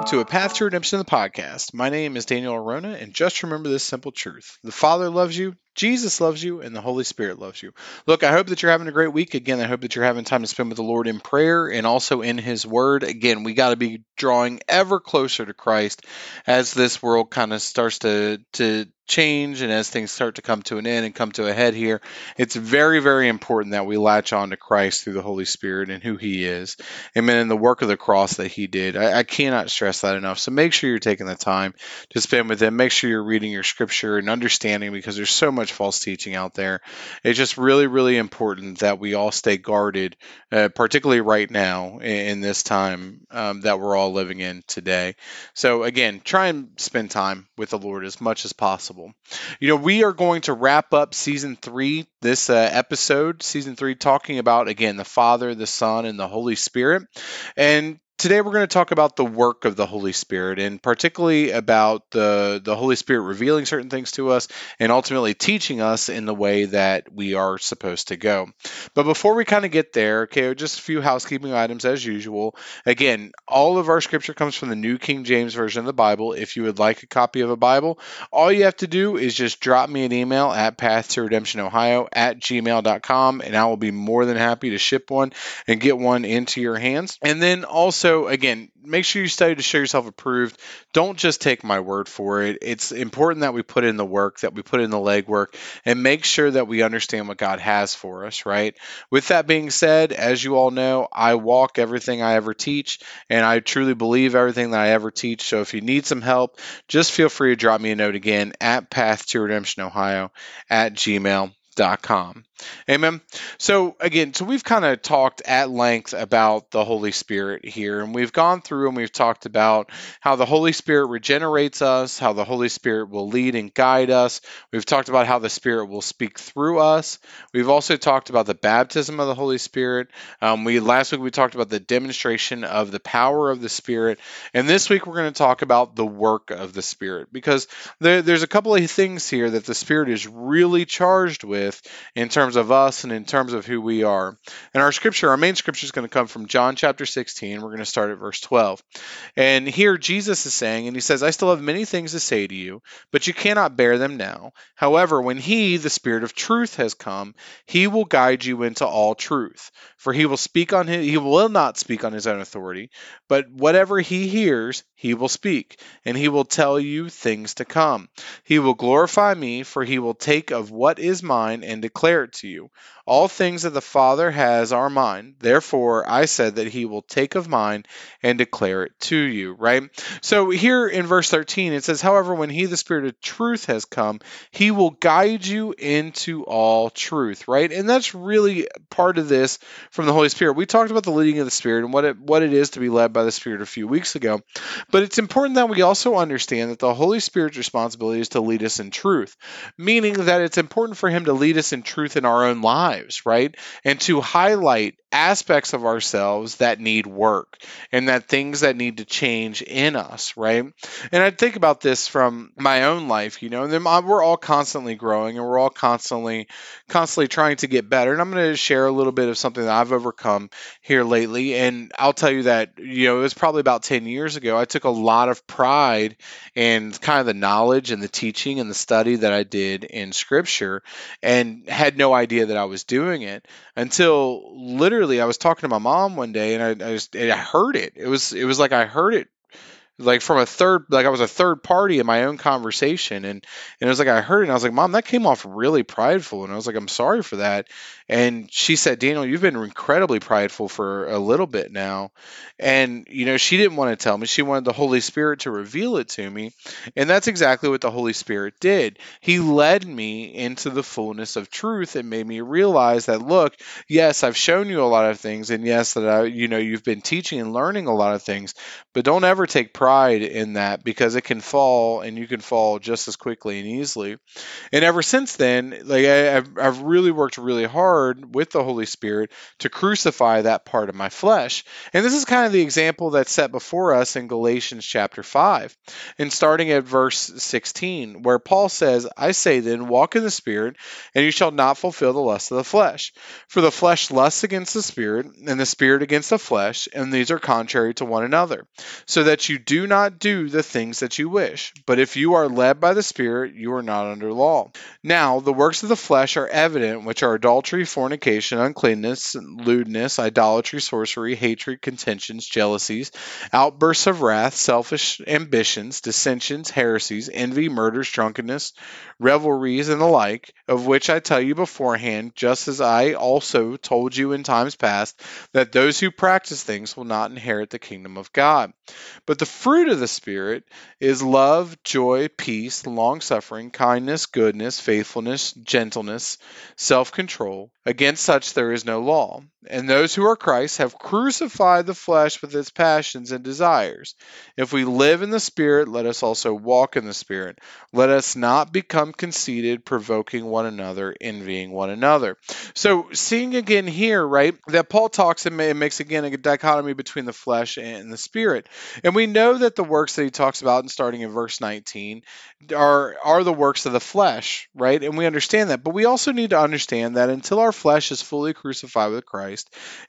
welcome to A Path to Redemption, the podcast. My name is Daniel Arona, and just remember this simple truth the Father loves you, Jesus loves you, and the Holy Spirit loves you. Look, I hope that you're having a great week. Again, I hope that you're having time to spend with the Lord in prayer and also in His Word. Again, we got to be drawing ever closer to Christ as this world kind of starts to, to change and as things start to come to an end and come to a head here, it's very, very important that we latch on to Christ through the Holy Spirit and who He is. Amen. And the work of the cross that He did. I, I cannot stress that enough. So make sure you're taking the time to spend with Him. Make sure you're reading your scripture and understanding because there's so much false teaching out there. It's just really, really important that we all stay guarded, uh, particularly right now in, in this time um, that we're all living in today. So again, try and spend time with the Lord as much as possible. You know, we are going to wrap up season three this uh, episode, season three, talking about again the Father, the Son, and the Holy Spirit. And Today we're going to talk about the work of the Holy Spirit and particularly about the the Holy Spirit revealing certain things to us and ultimately teaching us in the way that we are supposed to go. But before we kind of get there, okay, just a few housekeeping items as usual. Again, all of our scripture comes from the New King James Version of the Bible. If you would like a copy of a Bible, all you have to do is just drop me an email at path to redemption ohio at gmail.com and I will be more than happy to ship one and get one into your hands. And then also so again, make sure you study to show yourself approved. Don't just take my word for it. It's important that we put in the work, that we put in the legwork, and make sure that we understand what God has for us, right? With that being said, as you all know, I walk everything I ever teach, and I truly believe everything that I ever teach. So if you need some help, just feel free to drop me a note again at Path to Redemption Ohio at gmail.com. Amen. So again, so we've kind of talked at length about the Holy Spirit here, and we've gone through and we've talked about how the Holy Spirit regenerates us, how the Holy Spirit will lead and guide us. We've talked about how the Spirit will speak through us. We've also talked about the baptism of the Holy Spirit. Um, we last week we talked about the demonstration of the power of the Spirit, and this week we're going to talk about the work of the Spirit because there, there's a couple of things here that the Spirit is really charged with in terms terms of us and in terms of who we are. And our scripture, our main scripture is going to come from John chapter 16. We're going to start at verse 12. And here Jesus is saying, and he says, I still have many things to say to you, but you cannot bear them now. However, when he, the Spirit of truth, has come, he will guide you into all truth. For he will speak on his, he will not speak on his own authority, but whatever he hears, he will speak, and he will tell you things to come. He will glorify me, for he will take of what is mine and declare it to you. All things that the Father has are mine. Therefore, I said that he will take of mine and declare it to you, right? So here in verse 13, it says, However, when he, the Spirit of truth, has come, he will guide you into all truth, right? And that's really part of this from the Holy Spirit. We talked about the leading of the Spirit and what it, what it is to be led by the Spirit a few weeks ago. But it's important that we also understand that the Holy Spirit's responsibility is to lead us in truth, meaning that it's important for him to lead us in truth in our own lives lives, right? And to highlight aspects of ourselves that need work and that things that need to change in us, right? And I think about this from my own life, you know, and we're all constantly growing and we're all constantly, constantly trying to get better. And I'm going to share a little bit of something that I've overcome here lately. And I'll tell you that, you know, it was probably about 10 years ago. I took a lot of pride in kind of the knowledge and the teaching and the study that I did in scripture and had no idea that I was doing it until literally I was talking to my mom one day and I, I just I heard it. It was it was like I heard it like from a third like I was a third party in my own conversation and and it was like I heard it and I was like mom that came off really prideful and I was like I'm sorry for that and she said Daniel you've been incredibly prideful for a little bit now and you know she didn't want to tell me she wanted the Holy Spirit to reveal it to me and that's exactly what the Holy Spirit did. He led me into the fullness of truth and made me realize that look yes I've shown you a lot of things and yes that I you know you've been teaching and learning a lot of things but don't ever take pride pride in that because it can fall and you can fall just as quickly and easily. And ever since then, like I, have I've really worked really hard with the Holy Spirit to crucify that part of my flesh. And this is kind of the example that's set before us in Galatians chapter 5. And starting at verse 16, where Paul says, I say then, walk in the Spirit, and you shall not fulfill the lust of the flesh. For the flesh lusts against the Spirit, and the Spirit against the flesh, and these are contrary to one another, so that you do do not do the things that you wish. But if you are led by the Spirit, you are not under law. Now, the works of the flesh are evident, which are adultery, fornication, uncleanness, lewdness, idolatry, sorcery, hatred, contentions, jealousies, outbursts of wrath, selfish ambitions, dissensions, heresies, envy, murders, drunkenness, revelries, and the like, of which I tell you beforehand, just as I also told you in times past, that those who practice things will not inherit the kingdom of God. But the fruit of the Spirit is love, joy, peace, long suffering, kindness, goodness, faithfulness, gentleness, self control. Against such there is no law. And those who are Christ have crucified the flesh with its passions and desires. If we live in the Spirit, let us also walk in the Spirit. Let us not become conceited, provoking one another, envying one another. So, seeing again here, right, that Paul talks and makes again a dichotomy between the flesh and the Spirit. And we know that the works that he talks about, and starting in verse 19, are, are the works of the flesh, right? And we understand that. But we also need to understand that until our flesh is fully crucified with Christ,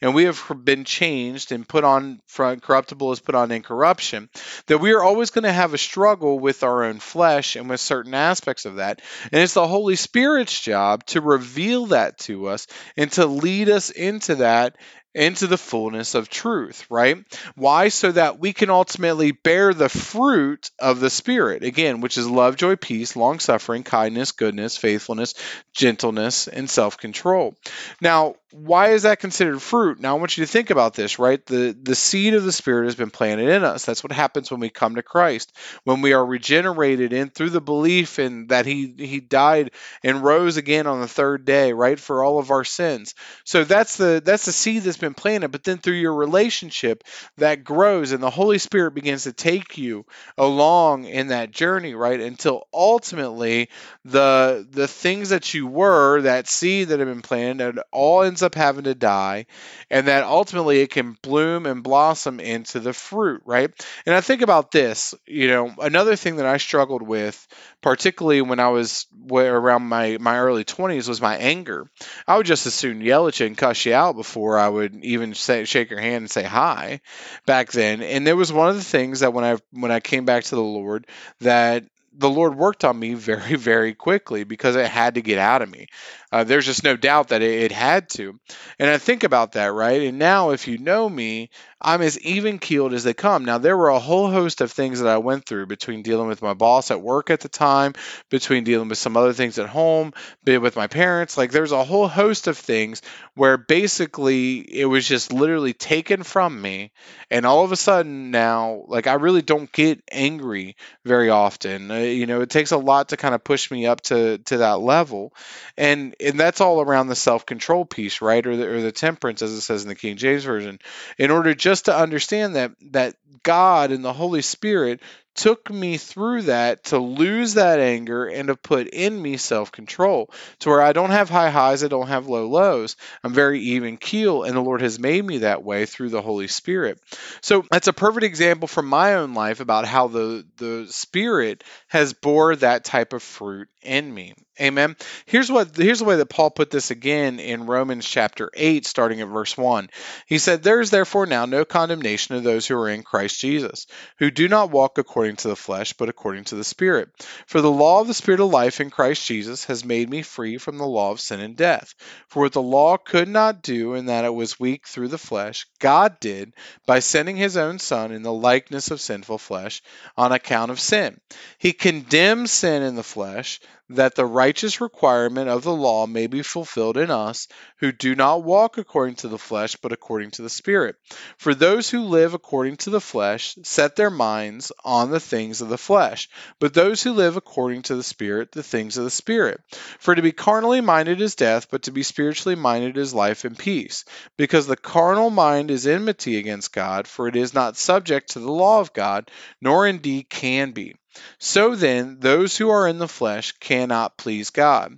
and we have been changed and put on front corruptible is put on incorruption, that we are always going to have a struggle with our own flesh and with certain aspects of that. And it's the Holy Spirit's job to reveal that to us and to lead us into that into the fullness of truth, right? Why? So that we can ultimately bear the fruit of the Spirit, again, which is love, joy, peace, long suffering, kindness, goodness, faithfulness, gentleness, and self control. Now, why is that considered fruit? Now I want you to think about this, right? The the seed of the spirit has been planted in us. That's what happens when we come to Christ. When we are regenerated in through the belief in that he he died and rose again on the third day, right? For all of our sins. So that's the that's the seed that's been planted, but then through your relationship that grows and the Holy Spirit begins to take you along in that journey, right? Until ultimately the the things that you were, that seed that had been planted, all ends up having to die, and that ultimately it can bloom and blossom into the fruit, right? And I think about this, you know, another thing that I struggled with, particularly when I was around my, my early 20s, was my anger. I would just as soon yell at you and cuss you out before I would even say, shake your hand and say hi back then. And there was one of the things that when I when I came back to the Lord that the Lord worked on me very, very quickly because it had to get out of me. Uh, there's just no doubt that it, it, had to. And I think about that, right? And now, if you know me, I'm as even keeled as they come. Now, there were a whole host of things that I went through between dealing with my boss at work at the time, between dealing with some other things at home, with my parents. Like, there's a whole host of things where basically it was just literally taken from me. And all of a sudden now, like, I really don't get angry very often. Uh, you know, it takes a lot to kind of push me up to, to that level. And and that's all around the self control piece, right, or the, or the temperance, as it says in the King James version. In order just to understand that that God and the Holy Spirit took me through that to lose that anger and to put in me self control to where I don't have high highs, I don't have low lows. I'm very even keel, and the Lord has made me that way through the Holy Spirit. So that's a perfect example from my own life about how the, the Spirit has bore that type of fruit in me. Amen. Here's what here's the way that Paul put this again in Romans chapter 8 starting at verse 1. He said there is therefore now no condemnation of those who are in Christ Jesus, who do not walk according to the flesh but according to the Spirit. For the law of the Spirit of life in Christ Jesus has made me free from the law of sin and death. For what the law could not do in that it was weak through the flesh, God did by sending his own son in the likeness of sinful flesh on account of sin. He condemned sin in the flesh that the righteous requirement of the law may be fulfilled in us who do not walk according to the flesh, but according to the Spirit. For those who live according to the flesh set their minds on the things of the flesh, but those who live according to the Spirit, the things of the Spirit. For to be carnally minded is death, but to be spiritually minded is life and peace. Because the carnal mind is enmity against God, for it is not subject to the law of God, nor indeed can be. So then, those who are in the flesh cannot please God.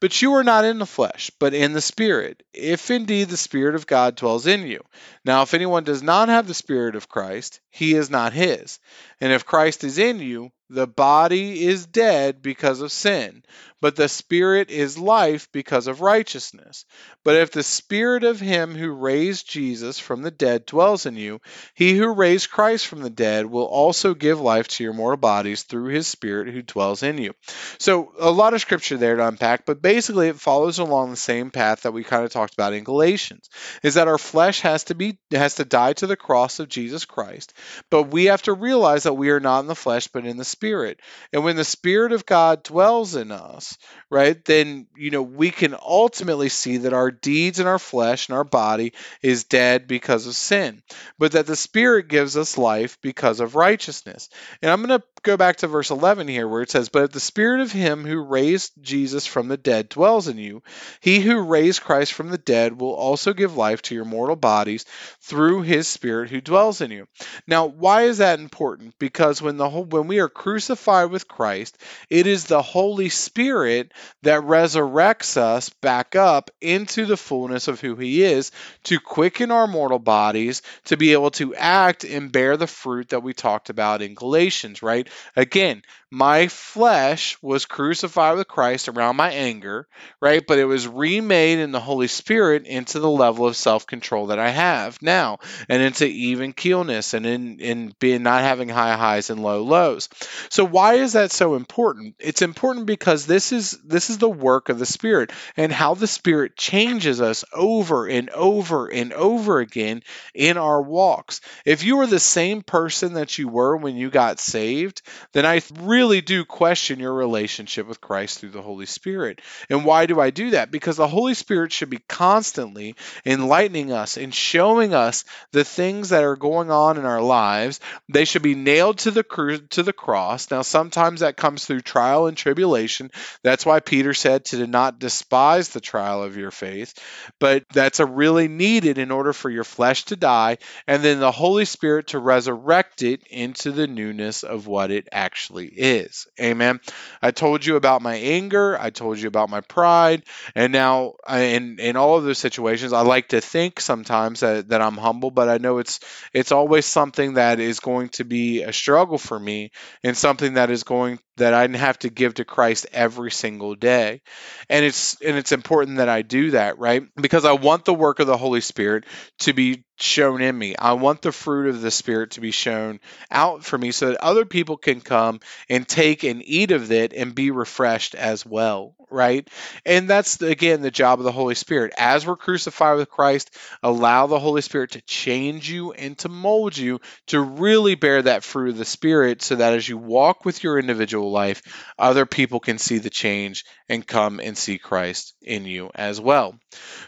But you are not in the flesh, but in the Spirit, if indeed the Spirit of God dwells in you. Now, if anyone does not have the Spirit of Christ, he is not his. And if Christ is in you, the body is dead because of sin, but the spirit is life because of righteousness. But if the spirit of him who raised Jesus from the dead dwells in you, he who raised Christ from the dead will also give life to your mortal bodies through his spirit who dwells in you. So, a lot of scripture there to unpack, but basically it follows along the same path that we kind of talked about in Galatians. Is that our flesh has to be has to die to the cross of Jesus Christ, but we have to realize that we are not in the flesh but in the spirit. And when the spirit of God dwells in us, right, then you know we can ultimately see that our deeds and our flesh and our body is dead because of sin, but that the spirit gives us life because of righteousness. And I'm going to go back to verse 11 here where it says, But if the spirit of him who raised Jesus from the dead dwells in you, he who raised Christ from the dead will also give life to your mortal bodies through his spirit who dwells in you. Now, why is that important? Because when the whole, when we are crucified with Christ, it is the Holy Spirit that resurrects us back up into the fullness of who he is to quicken our mortal bodies to be able to act and bear the fruit that we talked about in Galatians, right? Again, my flesh was crucified with Christ around my anger, right? But it was remade in the Holy Spirit into the level of self control that I have now, and into even keelness and in, in being not having high highs and low lows. So why is that so important? It's important because this is this is the work of the Spirit and how the Spirit changes us over and over and over again in our walks. If you are the same person that you were when you got saved, then I really do question your relationship with Christ through the Holy Spirit. And why do I do that? Because the Holy Spirit should be constantly enlightening us and showing us the things that are going on in our lives. They should be nailed to the to the cross. Now sometimes that comes through trial and tribulation. That's why Peter said to not despise the trial of your faith. But that's a really needed in order for your flesh to die and then the Holy Spirit to resurrect it into the newness of what it actually is. Amen. I told you about my anger. I told you about my pride. And now, in, in all of those situations, I like to think sometimes that, that I'm humble, but I know it's, it's always something that is going to be a struggle for me and something that is going that I have to give to Christ every single day. And it's and it's important that I do that, right? Because I want the work of the Holy Spirit to be shown in me. I want the fruit of the Spirit to be shown out for me so that other people can come and take and eat of it and be refreshed as well, right? And that's, again, the job of the Holy Spirit. As we're crucified with Christ, allow the Holy Spirit to change you and to mold you to really bear that fruit of the Spirit so that as you walk with your individual life, other people can see the change and come and see Christ in you as well.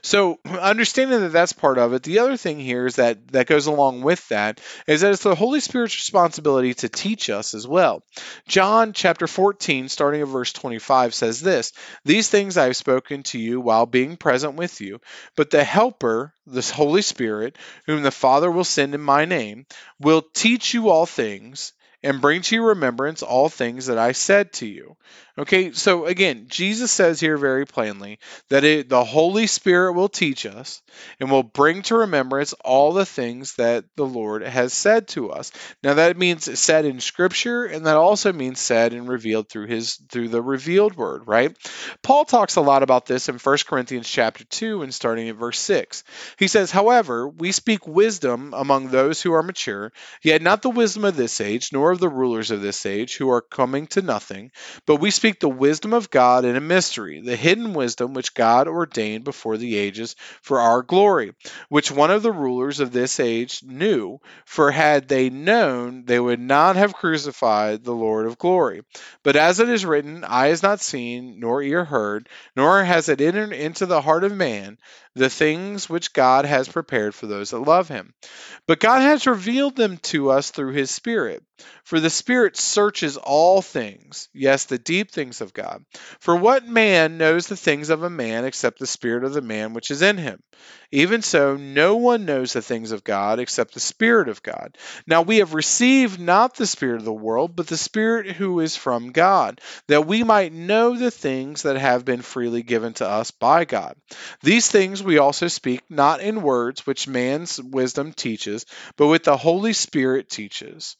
So, understanding that that's part of it, the other thing here is that that goes along with that is that it's the Holy Spirit's responsibility to teach us as well. John chapter 14, starting at verse 25, says this These things I have spoken to you while being present with you, but the Helper, the Holy Spirit, whom the Father will send in my name, will teach you all things and bring to your remembrance all things that I said to you. Okay, so again, Jesus says here very plainly that it, the Holy Spirit will teach us and will bring to remembrance all the things that the Lord has said to us. Now that means said in Scripture, and that also means said and revealed through His through the revealed Word. Right? Paul talks a lot about this in 1 Corinthians chapter two and starting at verse six. He says, "However, we speak wisdom among those who are mature, yet not the wisdom of this age, nor of the rulers of this age, who are coming to nothing, but we speak." the wisdom of God in a mystery, the hidden wisdom which God ordained before the ages for our glory, which one of the rulers of this age knew, for had they known, they would not have crucified the Lord of glory. But as it is written, eye has not seen, nor ear heard, nor has it entered into the heart of man the things which God has prepared for those that love him. But God has revealed them to us through his Spirit. For the Spirit searches all things, yes, the deep things of God. For what man knows the things of a man except the Spirit of the man which is in him? Even so, no one knows the things of God except the Spirit of God. Now we have received not the Spirit of the world, but the Spirit who is from God, that we might know the things that have been freely given to us by God. These things we also speak, not in words which man's wisdom teaches, but with the Holy Spirit teaches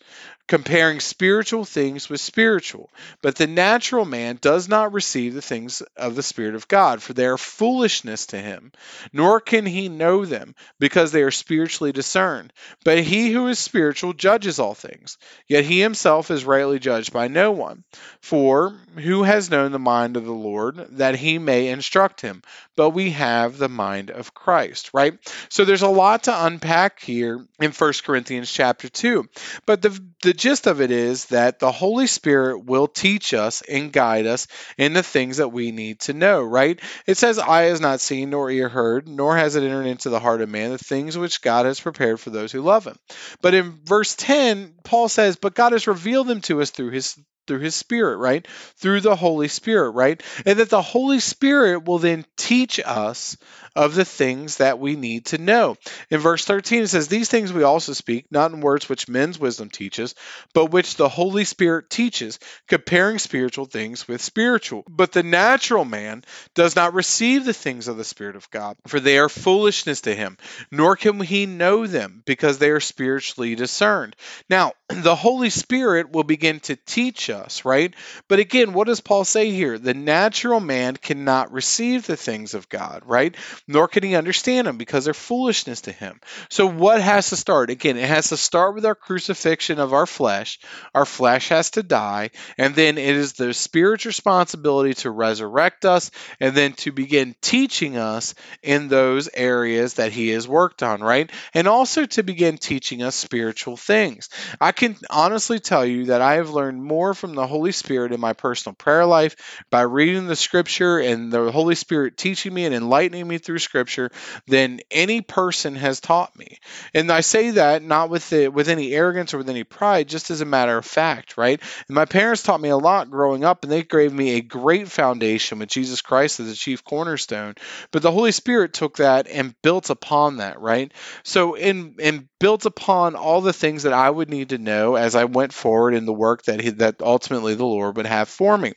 comparing spiritual things with spiritual. But the natural man does not receive the things of the Spirit of God, for they are foolishness to him, nor can he know them, because they are spiritually discerned. But he who is spiritual judges all things, yet he himself is rightly judged by no one. For who has known the mind of the Lord, that he may instruct him? But we have the mind of Christ, right? So there's a lot to unpack here in 1 Corinthians chapter 2. But the, the gist of it is that the Holy Spirit will teach us and guide us in the things that we need to know, right? It says, Eye has not seen, nor ear heard, nor has it entered into the heart of man the things which God has prepared for those who love him. But in verse 10, Paul says, But God has revealed them to us through his through his spirit, right? Through the Holy Spirit, right? And that the Holy Spirit will then teach us of the things that we need to know. In verse 13, it says, These things we also speak, not in words which men's wisdom teaches, but which the Holy Spirit teaches, comparing spiritual things with spiritual. But the natural man does not receive the things of the Spirit of God, for they are foolishness to him, nor can he know them, because they are spiritually discerned. Now, the Holy Spirit will begin to teach us, right? But again, what does Paul say here? The natural man cannot receive the things of God, right? nor can he understand them because they're foolishness to him. So, what has to start? Again, it has to start with our crucifixion of our flesh. Our flesh has to die, and then it is the Spirit's responsibility to resurrect us and then to begin teaching us in those areas that he has worked on, right? And also to begin teaching us spiritual things. I can honestly tell you that I have learned more from the Holy Spirit in my personal prayer life by reading the scripture and the Holy Spirit teaching me and enlightening me through scripture than any person has taught me. And I say that not with the, with any arrogance or with any pride, just as a matter of fact, right? And my parents taught me a lot growing up, and they gave me a great foundation with Jesus Christ as the chief cornerstone. But the Holy Spirit took that and built upon that, right? So in in built upon all the things that I would need to know as I went forward in the work that he, that ultimately the Lord would have for me.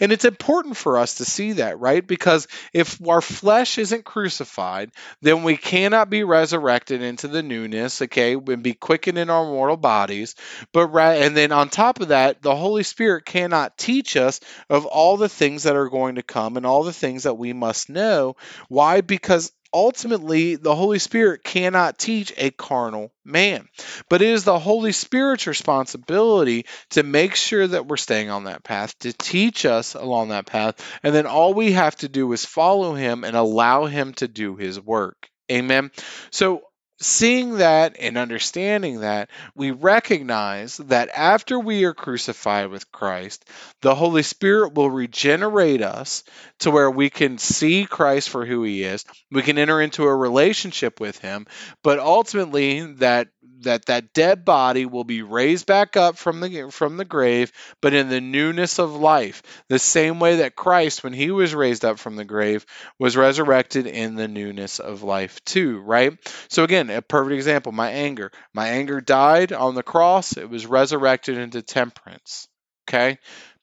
And it's important for us to see that, right? Because if our flesh isn't crucified, then we cannot be resurrected into the newness, okay, and be quickened in our mortal bodies. But and then on top of that, the Holy Spirit cannot teach us of all the things that are going to come and all the things that we must know. Why? Because ultimately the Holy Spirit cannot teach a carnal man. But it is the Holy Spirit's responsibility to make sure that we're staying on that path, to teach us along that path. And then all we have to do is follow him and allow him to do his work. Amen. So seeing that and understanding that, we recognize that after we are crucified with Christ, the Holy Spirit will regenerate us to where we can see Christ for who he is. We can enter into a relationship with him, but ultimately that that that dead body will be raised back up from the from the grave but in the newness of life the same way that Christ when he was raised up from the grave was resurrected in the newness of life too right? So again a perfect example my anger. My anger died on the cross. It was resurrected into temperance okay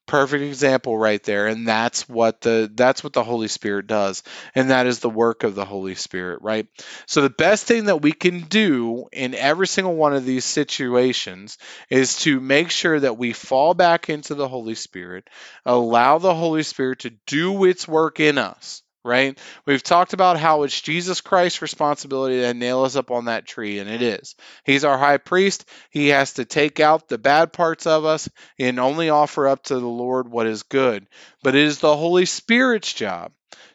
perfect example right there and that's what the that's what the holy spirit does and that is the work of the holy spirit right? So the best thing that we can do in every single one of these situations is to make sure that we fall back into the holy spirit allow the holy spirit to do its work in us right? We've talked about how it's Jesus Christ's responsibility to nail us up on that tree, and it is. He's our high priest. He has to take out the bad parts of us and only offer up to the Lord what is good. But it is the Holy Spirit's job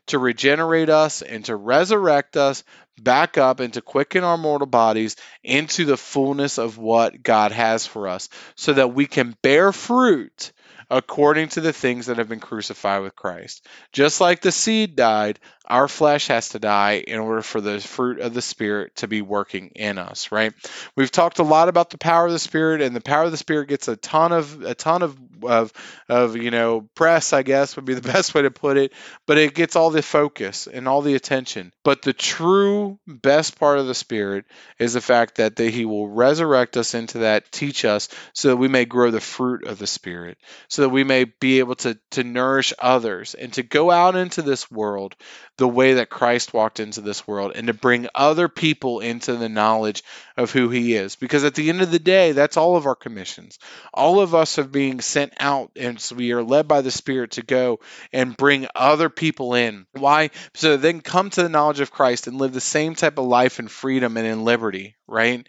to regenerate us and to resurrect us back up and to quicken our mortal bodies into the fullness of what God has for us so that we can bear fruit according to the things that have been crucified with Christ. Just like the seed died, our flesh has to die in order for the fruit of the Spirit to be working in us, right? We've talked a lot about the power of the Spirit, and the power of the Spirit gets a ton of a ton of of of you know press, I guess would be the best way to put it, but it gets all the focus and all the attention. But the true best part of the Spirit is the fact that He will resurrect us into that, teach us, so that we may grow the fruit of the Spirit. So that we may be able to, to nourish others and to go out into this world the way that Christ walked into this world and to bring other people into the knowledge of who he is. Because at the end of the day, that's all of our commissions. All of us are being sent out, and so we are led by the Spirit to go and bring other people in. Why? So then come to the knowledge of Christ and live the same type of life in freedom and in liberty, right?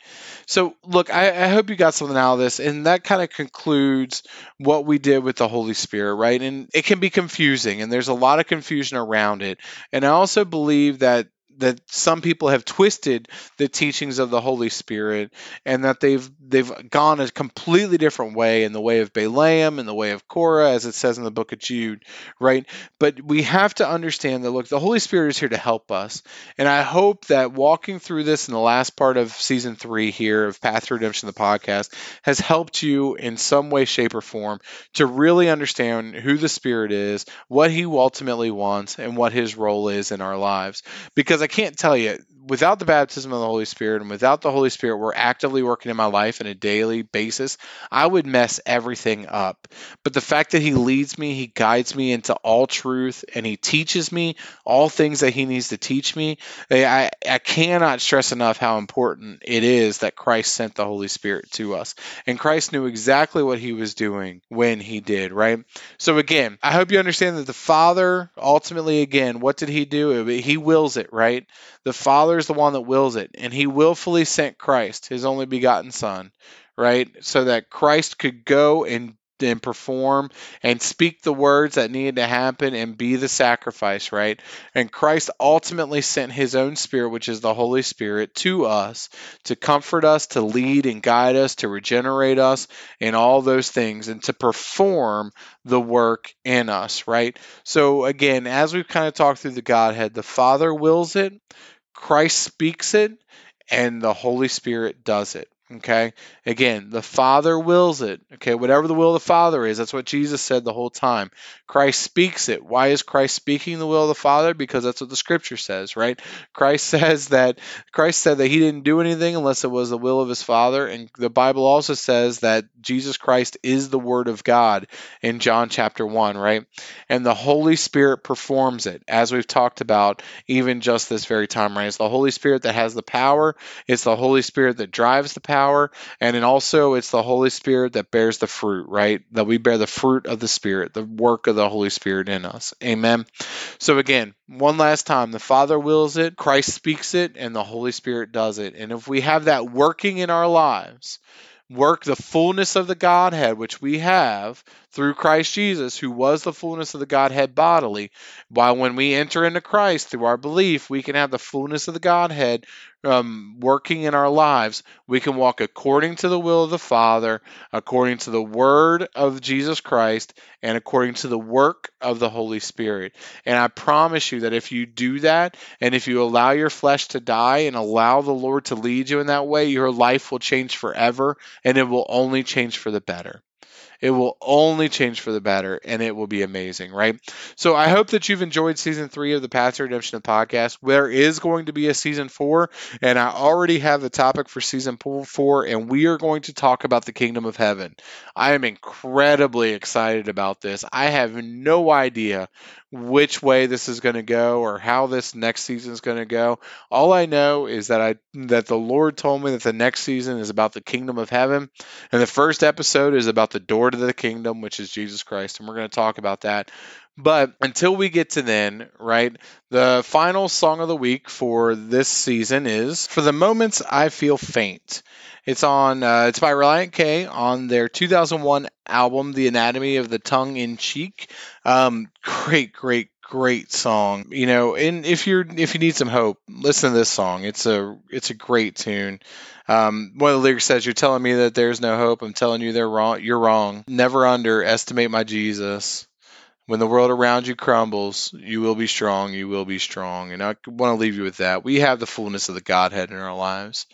So, look, I, I hope you got something out of this, and that kind of concludes what we did with the Holy Spirit, right? And it can be confusing, and there's a lot of confusion around it. And I also believe that that some people have twisted the teachings of the Holy Spirit and that they've they've gone a completely different way in the way of Balaam in the way of Korah as it says in the book of Jude right? But we have to understand that look the Holy Spirit is here to help us. And I hope that walking through this in the last part of season 3 here of Path to Redemption the podcast has helped you in some way shape or form to really understand who the Spirit is what he ultimately wants and what his role is in our lives. Because because I can't tell you without the baptism of the Holy Spirit and without the Holy Spirit, we're actively working in my life on a daily basis, I would mess everything up. But the fact that He leads me, He guides me into all truth, and He teaches me all things that He needs to teach me, I, I cannot stress enough how important it is that Christ sent the Holy Spirit to us. And Christ knew exactly what He was doing when He did, right? So, again, I hope you understand that the Father, ultimately, again, what did He do? He wills it, right? The Father is the one that wills it, and He willfully sent Christ, His only begotten Son, right? So that Christ could go and and perform and speak the words that needed to happen and be the sacrifice, right? And Christ ultimately sent his own spirit, which is the Holy Spirit, to us to comfort us, to lead and guide us, to regenerate us, and all those things, and to perform the work in us, right? So, again, as we've kind of talked through the Godhead, the Father wills it, Christ speaks it, and the Holy Spirit does it. Okay. Again, the Father wills it. Okay. Whatever the will of the Father is, that's what Jesus said the whole time. Christ speaks it. Why is Christ speaking the will of the Father? Because that's what the scripture says, right? Christ says that Christ said that he didn't do anything unless it was the will of his Father. And the Bible also says that Jesus Christ is the Word of God in John chapter 1, right? And the Holy Spirit performs it, as we've talked about even just this very time, right? It's the Holy Spirit that has the power, it's the Holy Spirit that drives the power power, and then also it's the Holy Spirit that bears the fruit, right? That we bear the fruit of the Spirit, the work of the Holy Spirit in us. Amen. So again, one last time, the Father wills it, Christ speaks it, and the Holy Spirit does it. And if we have that working in our lives, work the fullness of the Godhead, which we have through Christ Jesus, who was the fullness of the Godhead bodily. While when we enter into Christ through our belief, we can have the fullness of the Godhead um, working in our lives. We can walk according to the will of the Father, according to the word of Jesus Christ, and according to the work of the Holy Spirit. And I promise you that if you do that, and if you allow your flesh to die and allow the Lord to lead you in that way, your life will change forever and it will only change for the better. It will only change for the better and it will be amazing, right? So I hope that you've enjoyed season three of the Path to Redemption podcast. There is going to be a season four, and I already have the topic for season four, and we are going to talk about the kingdom of heaven. I am incredibly excited about this. I have no idea which way this is going to go or how this next season is going to go. All I know is that I that the Lord told me that the next season is about the kingdom of heaven, and the first episode is about the door to the kingdom, which is Jesus Christ, and we're going to talk about that. But until we get to then, right, the final song of the week for this season is For the Moments I Feel Faint. It's on. Uh, it's by Relient K on their 2001 album, The Anatomy of the Tongue in Cheek. Um, great, great, great song. You know, and if you're if you need some hope, listen to this song. It's a it's a great tune. Um, one of the lyrics says, "You're telling me that there's no hope. I'm telling you they're wrong. You're wrong. Never underestimate my Jesus." When the world around you crumbles, you will be strong. You will be strong. And I want to leave you with that. We have the fullness of the Godhead in our lives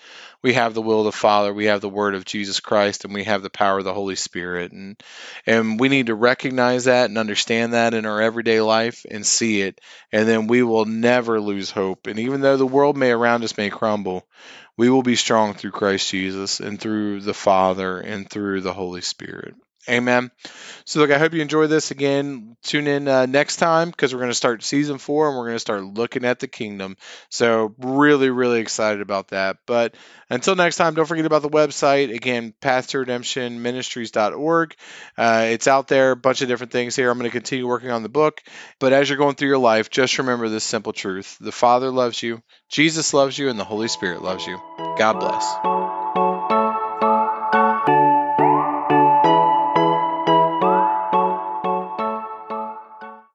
we have the will of the Father, we have the word of Jesus Christ, and we have the power of the Holy Spirit. And and we need to recognize that and understand that in our everyday life and see it. And then we will never lose hope. And even though the world may around us may crumble, we will be strong through Christ Jesus and through the Father and through the Holy Spirit. Amen. So, look, I hope you enjoy this. Again, tune in uh, next time because we're going to start season four and we're going to start looking at the kingdom. So, really, really excited about that. But until next time, don't forget about the website. Again, pathtoredemptionministries.org. Uh, it's out there, a bunch of different things here. I'm going to continue working on the book. But as you're going through your life, just remember this simple truth the Father loves you, Jesus loves you, and the Holy Spirit loves you. God bless.